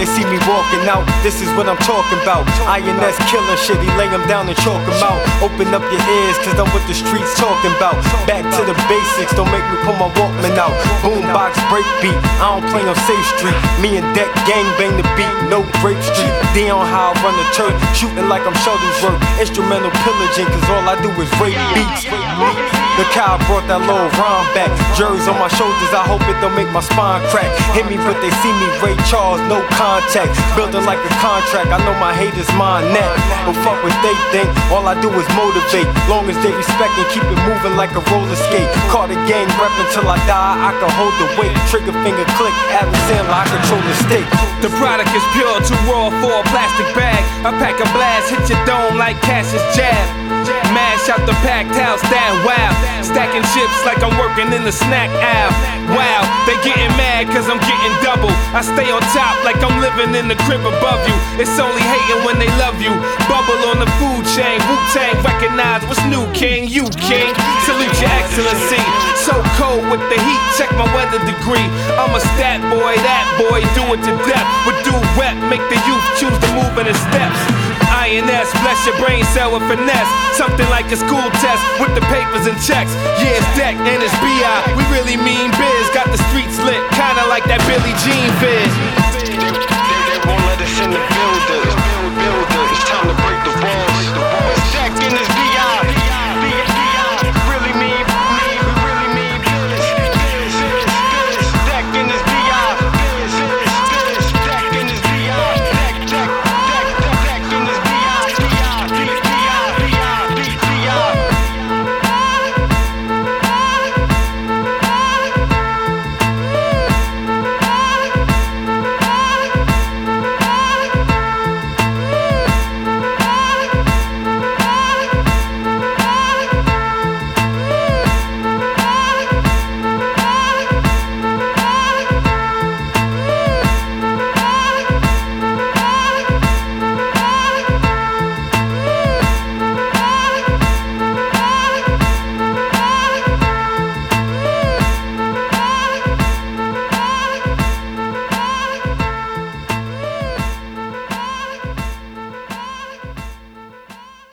they see me walking out. This is what I'm talking about. INS killing shit, he lay him down and chalk him out. Open up your ears, cause I'm what the streets talking about. Back to the basics, don't make me pull my Walkman out. Boombox break beat, I don't play on Safe Street. Me and Deck gang bang the beat, no Grape Street. Dion how I run the church, shooting like I'm Shuttlesworth. Instrumental pillaging, cause all I do is rape beats. The cow brought that little rhyme back. Juries on my shoulders, I hope it don't make my spine crack. Hit me, but they see me, Ray Charles, no contact. Building like a contract, I know my haters mind that. But fuck what they think, all I do is motivate. Long as they respect and keep it moving like a roller skate. Call the gang rep until I die, I can hold the weight. Trigger finger click, Adam Sandler, I control the state. The product is pure, too raw for a plastic bag. I pack a blast, hit your dome like Cassius jab. Mash out the packed house, that wow. Stacking chips like I'm working in the snack aisle. Wow, they getting mad cause I'm getting double. I stay on top like I'm living in the crib above you. It's only hating when they love you. Bubble on the food chain. Wu Tang recognize what's new, king. You, king. Salute your So cold with the heat, check my weather degree. I'm a stat boy, that boy, do it to death. With do rep, make the youth choose to move in his steps. INS, bless your brain cell with finesse. Something like a school test with the papers and checks. Yeah, it's deck and it's BI. We really mean biz. Got the streets lit, kinda like that Billie Jean fizz.